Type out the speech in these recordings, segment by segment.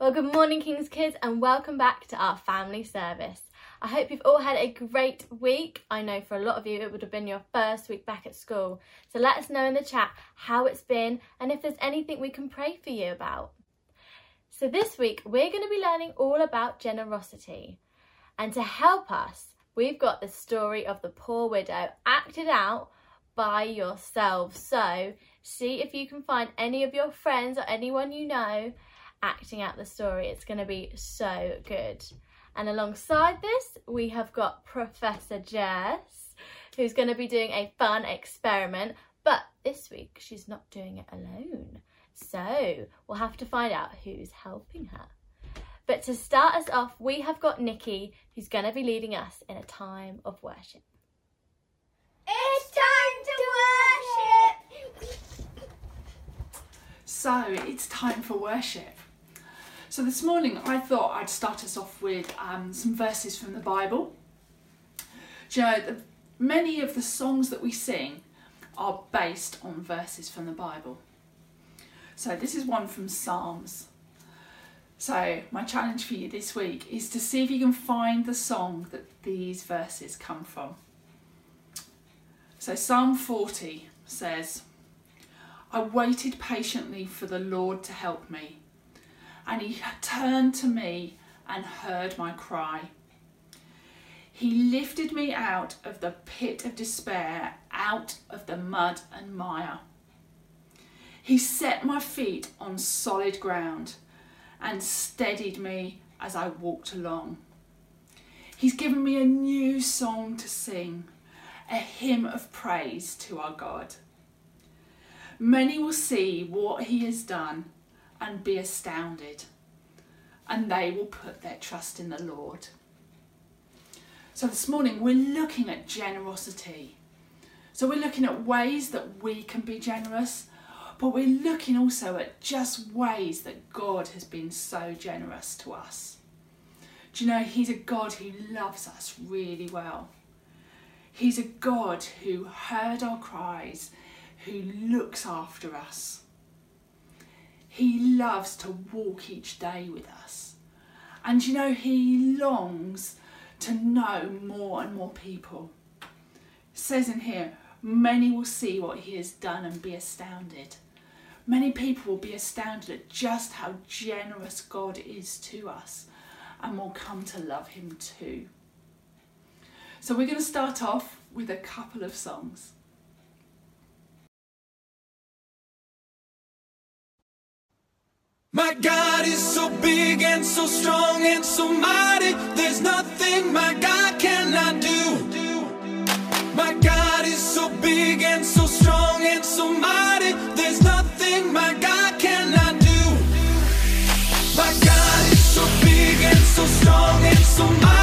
Well, good morning, King's Kids, and welcome back to our family service. I hope you've all had a great week. I know for a lot of you it would have been your first week back at school. So let us know in the chat how it's been and if there's anything we can pray for you about. So this week we're going to be learning all about generosity. And to help us, we've got the story of the poor widow acted out by yourselves. So see if you can find any of your friends or anyone you know acting out the story. It's going to be so good. And alongside this, we have got Professor Jess, who's going to be doing a fun experiment. But this week, she's not doing it alone. So we'll have to find out who's helping her. But to start us off, we have got Nikki, who's going to be leading us in a time of worship. It's time to worship! So it's time for worship. So this morning I thought I'd start us off with um, some verses from the Bible. You know, the, many of the songs that we sing are based on verses from the Bible. So this is one from Psalms. So my challenge for you this week is to see if you can find the song that these verses come from. So Psalm 40 says, I waited patiently for the Lord to help me and he turned to me and heard my cry. He lifted me out of the pit of despair, out of the mud and mire. He set my feet on solid ground and steadied me as I walked along. He's given me a new song to sing, a hymn of praise to our God. Many will see what he has done and be astounded, and they will put their trust in the Lord. So, this morning we're looking at generosity. So, we're looking at ways that we can be generous, but we're looking also at just ways that God has been so generous to us. Do you know, He's a God who loves us really well. He's a God who heard our cries, who looks after us. He loves to walk each day with us. And you know, He longs to know more and more people. It says in here, many will see what He has done and be astounded. Many people will be astounded at just how generous God is to us and will come to love Him too. So, we're going to start off with a couple of songs. My God is so big and so strong and so mighty. There's nothing my God cannot do. My God is so big and so strong and so mighty. There's nothing my God cannot do. My God is so big and so strong and so mighty.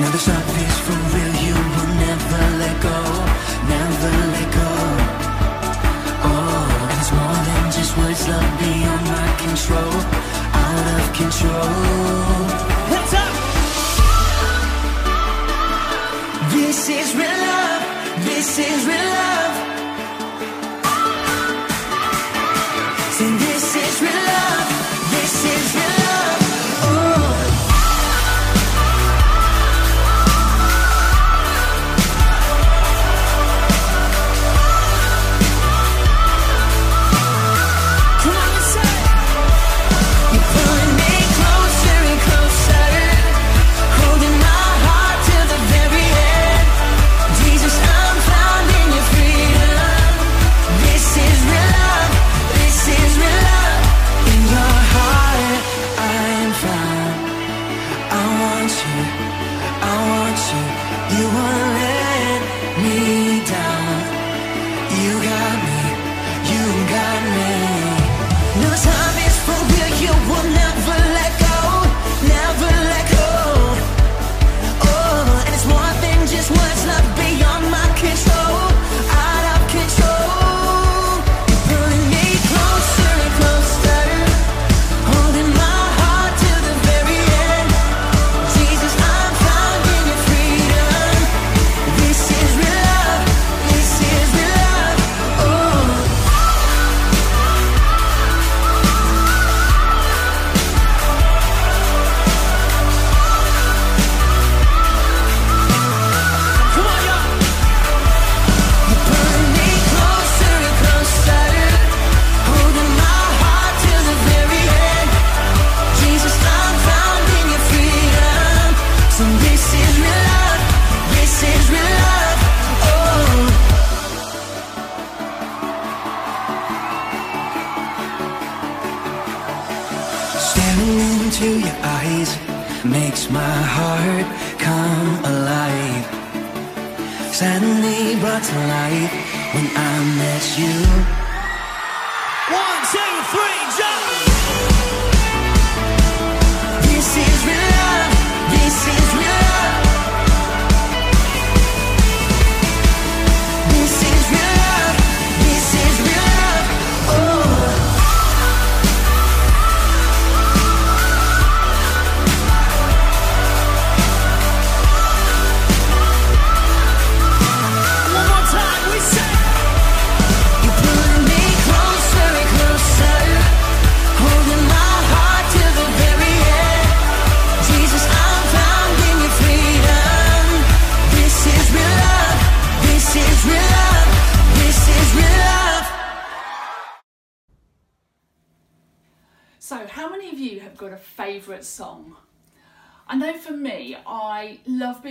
Now this love is for real, you will never let go, never let go. Oh, it's more than just words, love beyond my control, out of control. Up! This is real love, this is real love.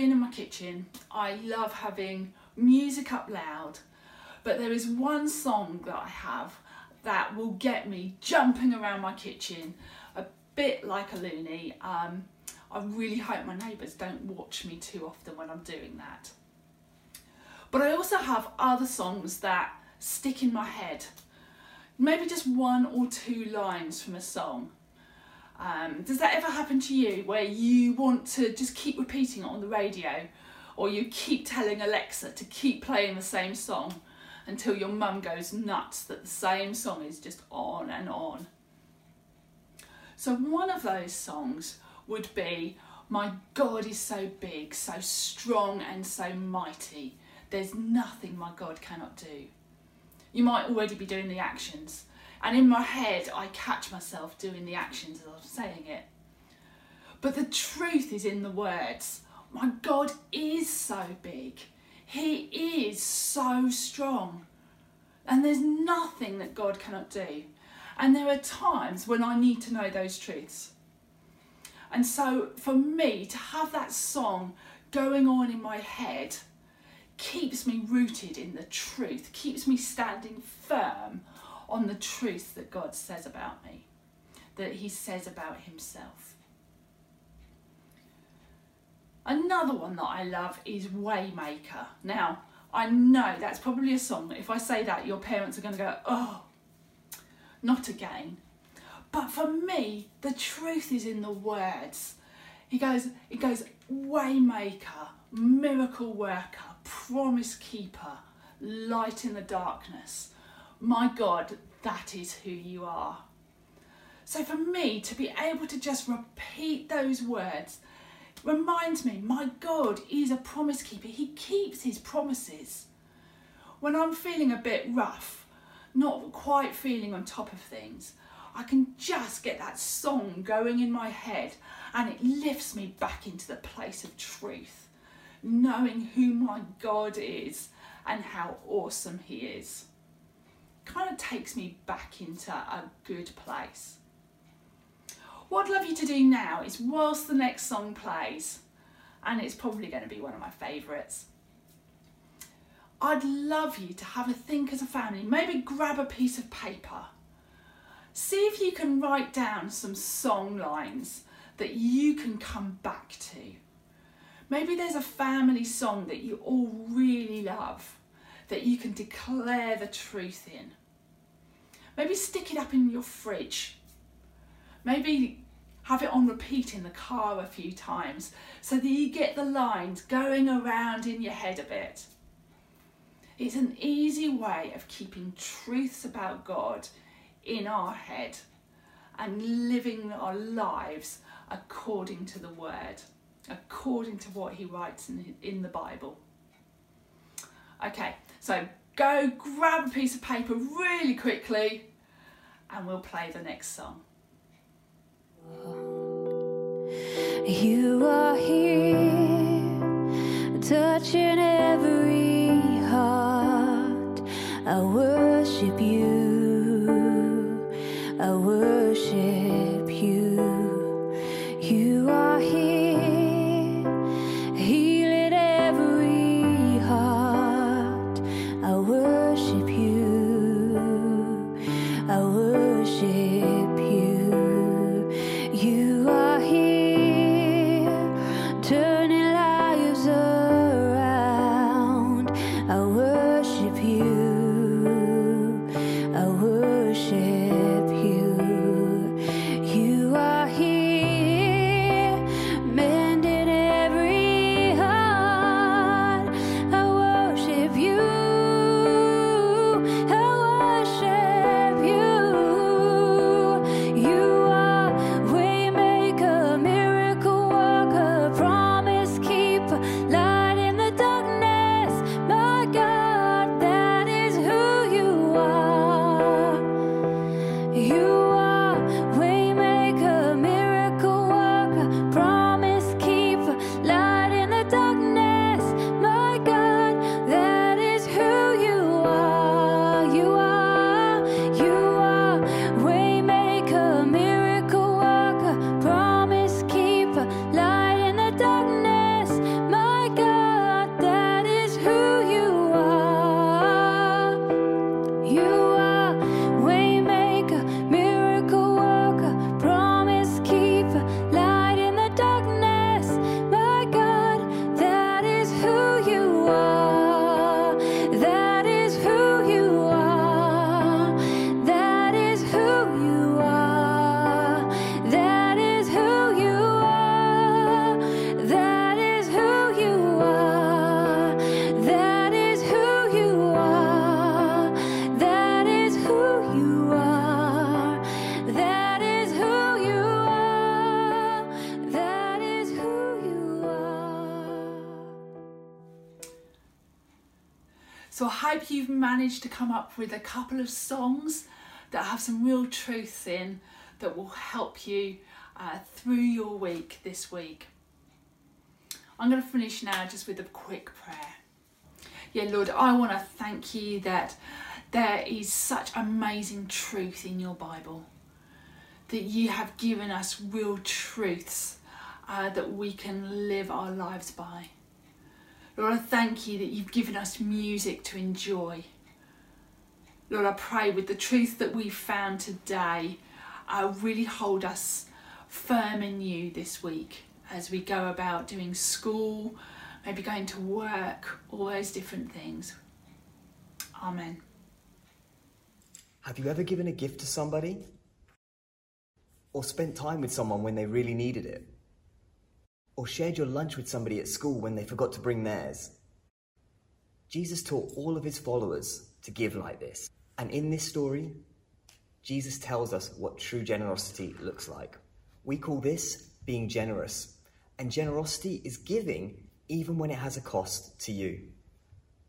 Being in my kitchen, I love having music up loud, but there is one song that I have that will get me jumping around my kitchen, a bit like a loony. Um, I really hope my neighbours don't watch me too often when I'm doing that. But I also have other songs that stick in my head. Maybe just one or two lines from a song. Um, does that ever happen to you where you want to just keep repeating it on the radio or you keep telling Alexa to keep playing the same song until your mum goes nuts that the same song is just on and on? So, one of those songs would be My God is so big, so strong, and so mighty. There's nothing my God cannot do. You might already be doing the actions. And in my head, I catch myself doing the actions as I'm saying it. But the truth is in the words. My God is so big. He is so strong. And there's nothing that God cannot do. And there are times when I need to know those truths. And so for me to have that song going on in my head keeps me rooted in the truth, keeps me standing firm on the truth that God says about me, that He says about Himself. Another one that I love is Waymaker. Now, I know that's probably a song if I say that, your parents are going to go, oh, not again. But for me, the truth is in the words. He goes, it goes, waymaker, miracle worker, promise keeper, light in the darkness. My God, that is who you are. So for me to be able to just repeat those words reminds me my God is a promise keeper. He keeps his promises. When I'm feeling a bit rough, not quite feeling on top of things, I can just get that song going in my head and it lifts me back into the place of truth, knowing who my God is and how awesome He is. Kind of takes me back into a good place. What I'd love you to do now is, whilst the next song plays, and it's probably going to be one of my favourites, I'd love you to have a think as a family. Maybe grab a piece of paper. See if you can write down some song lines that you can come back to. Maybe there's a family song that you all really love that you can declare the truth in. Maybe stick it up in your fridge. Maybe have it on repeat in the car a few times so that you get the lines going around in your head a bit. It's an easy way of keeping truths about God in our head and living our lives according to the word, according to what he writes in, in the Bible. Okay, so go grab a piece of paper really quickly and we'll play the next song. You are here, touching managed to come up with a couple of songs that have some real truth in that will help you uh, through your week this week. I'm going to finish now just with a quick prayer. Yeah, Lord, I want to thank you that there is such amazing truth in your Bible that you have given us real truths uh, that we can live our lives by. Lord, I thank you that you've given us music to enjoy. Lord, I pray with the truth that we've found today, uh, really hold us firm in you this week as we go about doing school, maybe going to work, all those different things. Amen. Have you ever given a gift to somebody? Or spent time with someone when they really needed it? Or shared your lunch with somebody at school when they forgot to bring theirs? Jesus taught all of his followers to give like this. And in this story, Jesus tells us what true generosity looks like. We call this being generous. And generosity is giving even when it has a cost to you.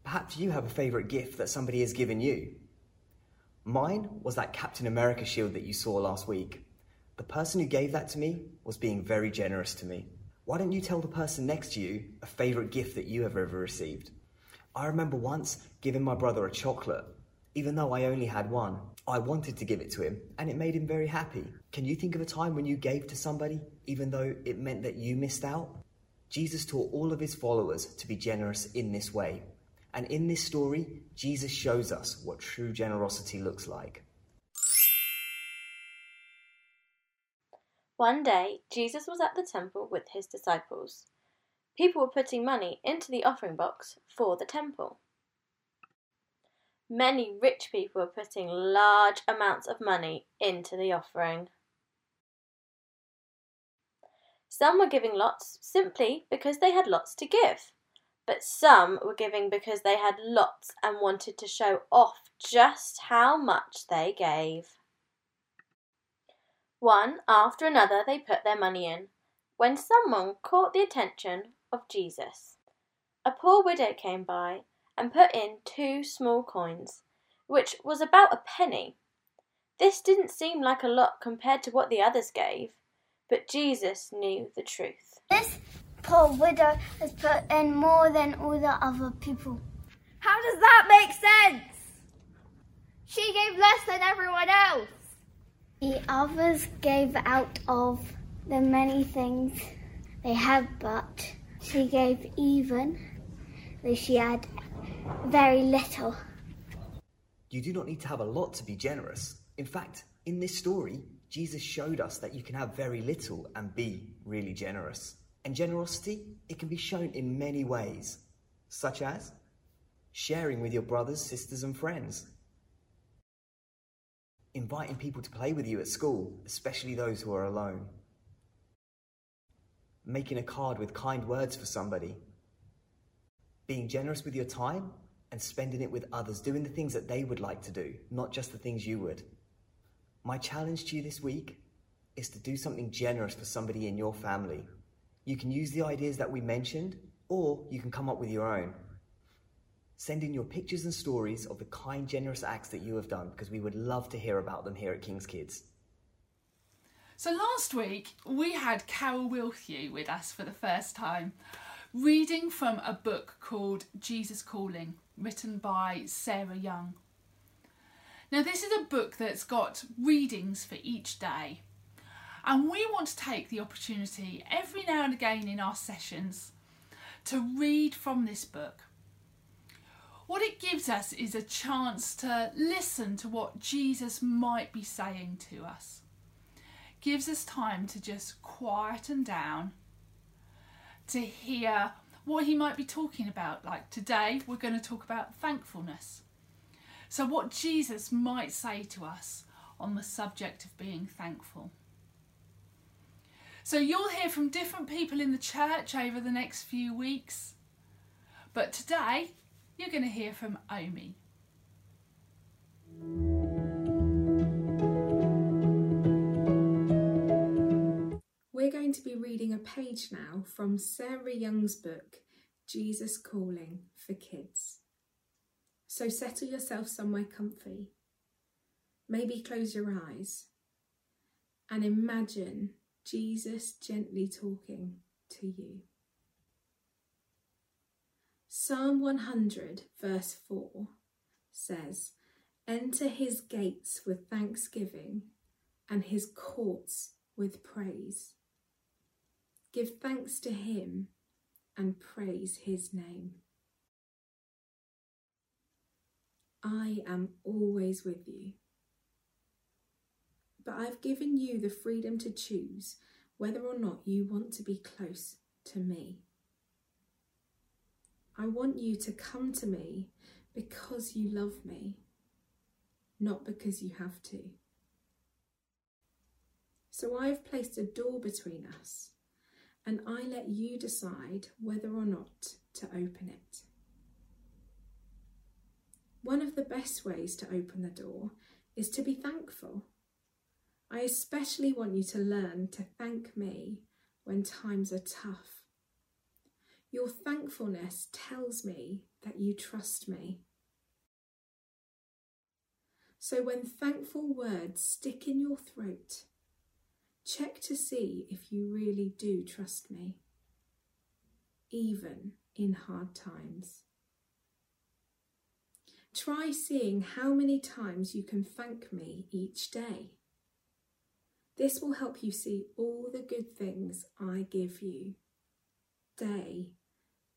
Perhaps you have a favourite gift that somebody has given you. Mine was that Captain America shield that you saw last week. The person who gave that to me was being very generous to me. Why don't you tell the person next to you a favourite gift that you have ever received? I remember once giving my brother a chocolate, even though I only had one. I wanted to give it to him, and it made him very happy. Can you think of a time when you gave to somebody, even though it meant that you missed out? Jesus taught all of his followers to be generous in this way. And in this story, Jesus shows us what true generosity looks like. One day, Jesus was at the temple with his disciples. People were putting money into the offering box for the temple. Many rich people were putting large amounts of money into the offering. Some were giving lots simply because they had lots to give, but some were giving because they had lots and wanted to show off just how much they gave. One after another they put their money in, when someone caught the attention of Jesus. A poor widow came by and put in two small coins, which was about a penny. This didn't seem like a lot compared to what the others gave, but Jesus knew the truth. This poor widow has put in more than all the other people. How does that make sense? She gave less than everyone else. The others gave out of the many things they had, but she gave even though she had very little. You do not need to have a lot to be generous. In fact, in this story, Jesus showed us that you can have very little and be really generous. And generosity, it can be shown in many ways, such as sharing with your brothers, sisters, and friends, inviting people to play with you at school, especially those who are alone, making a card with kind words for somebody, being generous with your time and spending it with others, doing the things that they would like to do, not just the things you would. My challenge to you this week is to do something generous for somebody in your family. You can use the ideas that we mentioned, or you can come up with your own. Send in your pictures and stories of the kind, generous acts that you have done because we would love to hear about them here at King's Kids. So last week we had Carol Wilthew with us for the first time, reading from a book called Jesus Calling, written by Sarah Young. Now, this is a book that's got readings for each day, and we want to take the opportunity every now and again in our sessions to read from this book. What it gives us is a chance to listen to what Jesus might be saying to us. Gives us time to just quieten down, to hear what he might be talking about. Like today, we're going to talk about thankfulness. So, what Jesus might say to us on the subject of being thankful. So, you'll hear from different people in the church over the next few weeks. But today, you're going to hear from Omi. We're going to be reading a page now from Sarah Young's book, Jesus Calling for Kids. So settle yourself somewhere comfy. Maybe close your eyes and imagine Jesus gently talking to you. Psalm 100, verse 4 says, Enter his gates with thanksgiving and his courts with praise. Give thanks to him and praise his name. I am always with you. But I've given you the freedom to choose whether or not you want to be close to me. I want you to come to me because you love me, not because you have to. So I've placed a door between us, and I let you decide whether or not to open it. One of the best ways to open the door is to be thankful. I especially want you to learn to thank me when times are tough. Your thankfulness tells me that you trust me. So when thankful words stick in your throat, check to see if you really do trust me, even in hard times. Try seeing how many times you can thank me each day. This will help you see all the good things I give you, day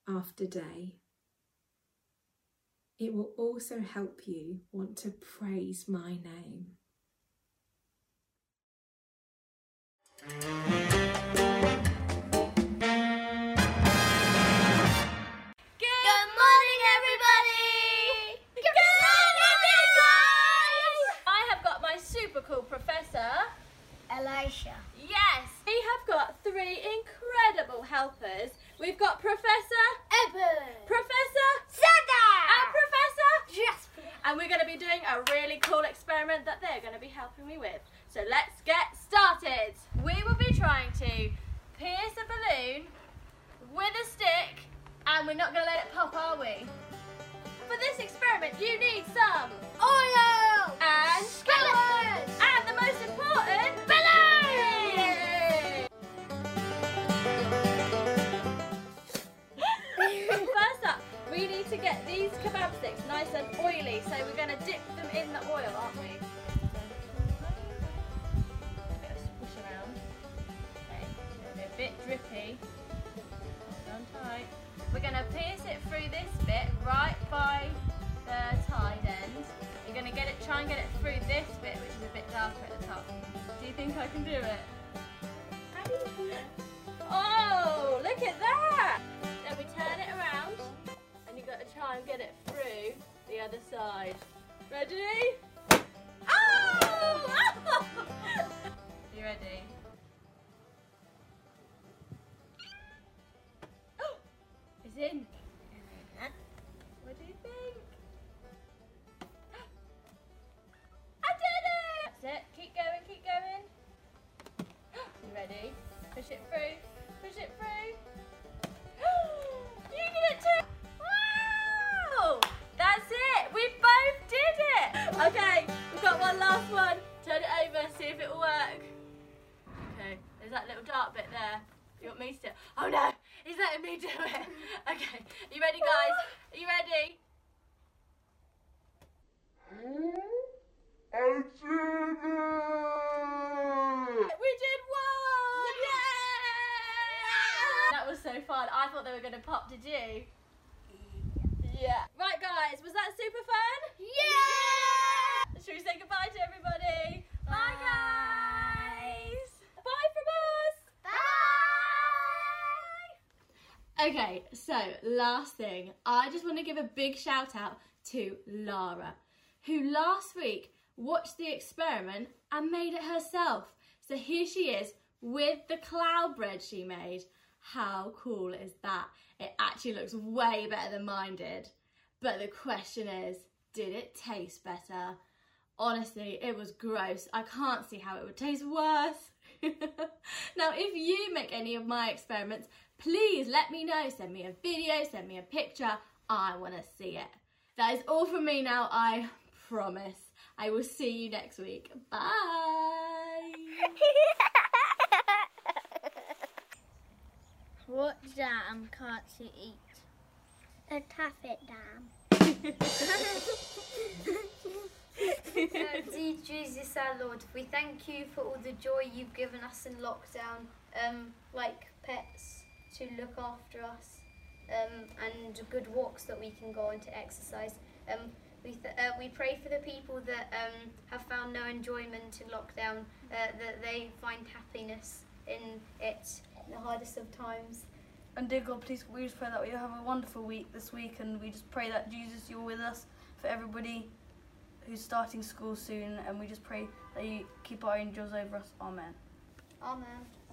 after day. It will also help you want to praise my name. Elisha. Yes, we have got three incredible helpers. We've got Professor Eben. Professor Sada. and Professor Jasper. and we're going to be doing a really cool experiment that they're going to be helping me with. So let's get started. We will be trying to pierce a balloon with a stick and we're not going to let it pop, are we? For this experiment, you need some Oil. and Skeleton. In. Okay, so last thing, I just want to give a big shout out to Lara, who last week watched the experiment and made it herself. So here she is with the cloud bread she made. How cool is that? It actually looks way better than mine did. But the question is, did it taste better? Honestly, it was gross. I can't see how it would taste worse. now, if you make any of my experiments, please let me know. Send me a video, send me a picture. I want to see it. That is all from me now, I promise. I will see you next week. Bye. What jam can't you eat? A taffet dam. Jesus our Lord, we thank you for all the joy you've given us in lockdown, um, like pets to look after us, um, and good walks that we can go on to exercise. Um, we, th- uh, we pray for the people that um, have found no enjoyment in lockdown, uh, that they find happiness in it in the hardest of times. And dear God, please, we just pray that we have a wonderful week this week, and we just pray that Jesus, you're with us for everybody who's starting school soon, and we just pray that you keep our angels over us. Amen. Amen.